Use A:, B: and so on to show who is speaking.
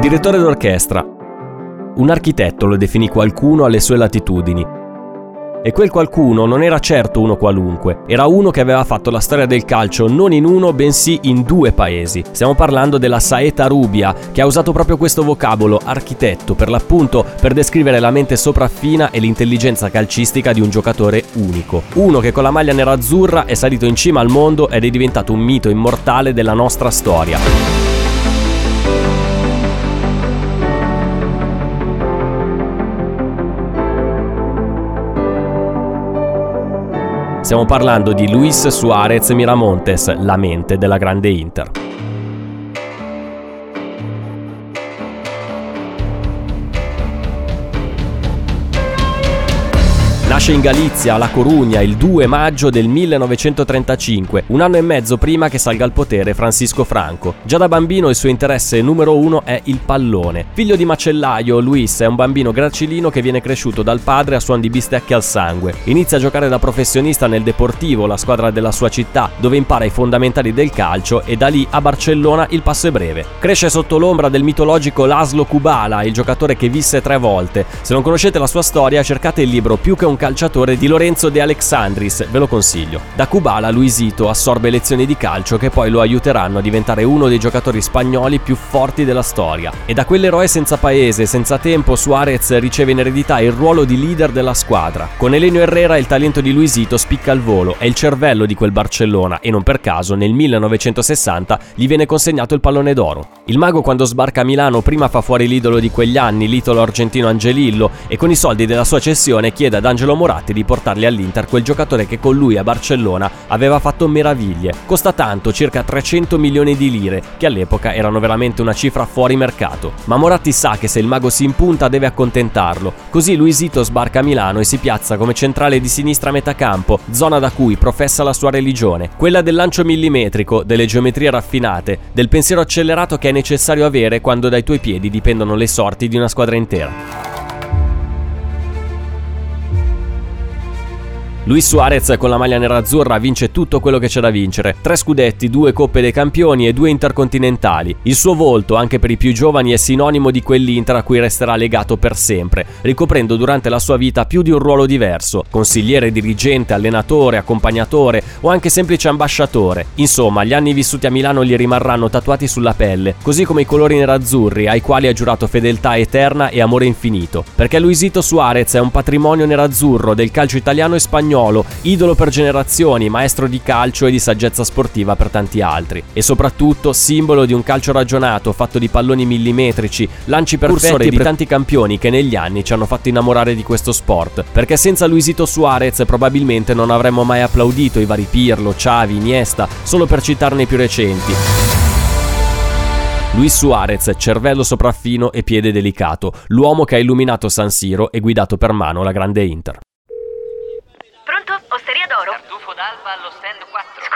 A: Un direttore d'orchestra. Un architetto lo definì qualcuno alle sue latitudini e quel qualcuno non era certo uno qualunque, era uno che aveva fatto la storia del calcio non in uno bensì in due paesi. Stiamo parlando della Saeta Rubia, che ha usato proprio questo vocabolo, architetto, per l'appunto per descrivere la mente sopraffina e l'intelligenza calcistica di un giocatore unico. Uno che con la maglia nerazzurra è salito in cima al mondo ed è diventato un mito immortale della nostra storia. Stiamo parlando di Luis Suarez Miramontes, la mente della grande Inter. Nasce in Galizia, a La Corugna, il 2 maggio del 1935, un anno e mezzo prima che salga al potere Francisco Franco. Già da bambino il suo interesse numero uno è il pallone. Figlio di macellaio, Luis è un bambino gracilino che viene cresciuto dal padre a suon di bistecche al sangue. Inizia a giocare da professionista nel Deportivo, la squadra della sua città, dove impara i fondamentali del calcio e da lì a Barcellona il passo è breve. Cresce sotto l'ombra del mitologico Laszlo Kubala, il giocatore che visse tre volte. Se non conoscete la sua storia, cercate il libro Più che un calcio calciatore di Lorenzo De Alexandris, ve lo consiglio. Da Kubala Luisito assorbe lezioni di calcio che poi lo aiuteranno a diventare uno dei giocatori spagnoli più forti della storia. E da quell'eroe senza paese, senza tempo, Suarez riceve in eredità il ruolo di leader della squadra. Con Elenio Herrera il talento di Luisito spicca al volo, è il cervello di quel Barcellona e non per caso nel 1960 gli viene consegnato il pallone d'oro. Il mago quando sbarca a Milano prima fa fuori l'idolo di quegli anni, l'italo argentino Angelillo, e con i soldi della sua cessione chiede ad Angelo Moratti di portarli all'Inter quel giocatore che con lui a Barcellona aveva fatto meraviglie. Costa tanto, circa 300 milioni di lire, che all'epoca erano veramente una cifra fuori mercato. Ma Moratti sa che se il mago si impunta deve accontentarlo. Così Luisito sbarca a Milano e si piazza come centrale di sinistra metà campo, zona da cui professa la sua religione, quella del lancio millimetrico, delle geometrie raffinate, del pensiero accelerato che è necessario avere quando dai tuoi piedi dipendono le sorti di una squadra intera. Luis Suarez con la maglia nerazzurra vince tutto quello che c'è da vincere. Tre scudetti, due coppe dei campioni e due intercontinentali. Il suo volto, anche per i più giovani, è sinonimo di quell'Inter a cui resterà legato per sempre, ricoprendo durante la sua vita più di un ruolo diverso, consigliere, dirigente, allenatore, accompagnatore o anche semplice ambasciatore. Insomma, gli anni vissuti a Milano gli rimarranno tatuati sulla pelle, così come i colori nerazzurri ai quali ha giurato fedeltà eterna e amore infinito. Perché Luisito Suarez è un patrimonio nerazzurro del calcio italiano e spagnolo spagnolo, idolo per generazioni, maestro di calcio e di saggezza sportiva per tanti altri. E soprattutto simbolo di un calcio ragionato, fatto di palloni millimetrici, lanci perfetti di tanti campioni che negli anni ci hanno fatto innamorare di questo sport. Perché senza Luisito Suarez probabilmente non avremmo mai applaudito i vari Pirlo, Xavi, Iniesta, solo per citarne i più recenti. Luis Suarez, cervello sopraffino e piede delicato, l'uomo che ha illuminato San Siro e guidato per mano la grande Inter.